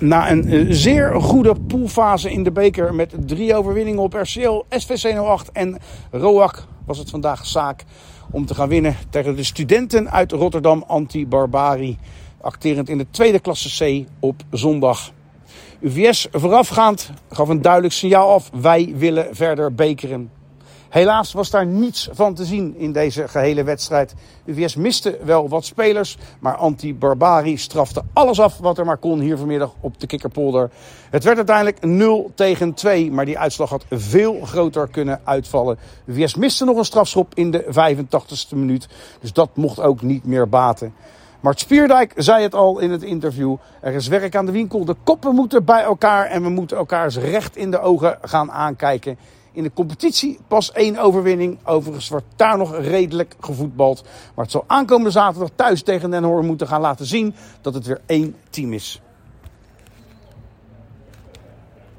Na een eh, zeer goede poolfase in de beker met drie overwinningen op RCL, SVC 08 en ROAC was het vandaag zaak om te gaan winnen tegen de studenten uit Rotterdam Anti-Barbari. Acterend in de tweede klasse C op zondag. UVS voorafgaand gaf een duidelijk signaal af. Wij willen verder bekeren. Helaas was daar niets van te zien in deze gehele wedstrijd. UVS miste wel wat spelers, maar Anti-Barbari strafte alles af wat er maar kon hier vanmiddag op de Kikkerpolder. Het werd uiteindelijk 0 tegen 2, maar die uitslag had veel groter kunnen uitvallen. UVS miste nog een strafschop in de 85ste minuut, dus dat mocht ook niet meer baten. Mart Spierdijk zei het al in het interview. Er is werk aan de winkel. De koppen moeten bij elkaar en we moeten elkaars recht in de ogen gaan aankijken. In de competitie pas één overwinning. Overigens wordt daar nog redelijk gevoetbald. Maar het zal aankomende zaterdag thuis tegen Den Hoorn moeten gaan laten zien dat het weer één team is.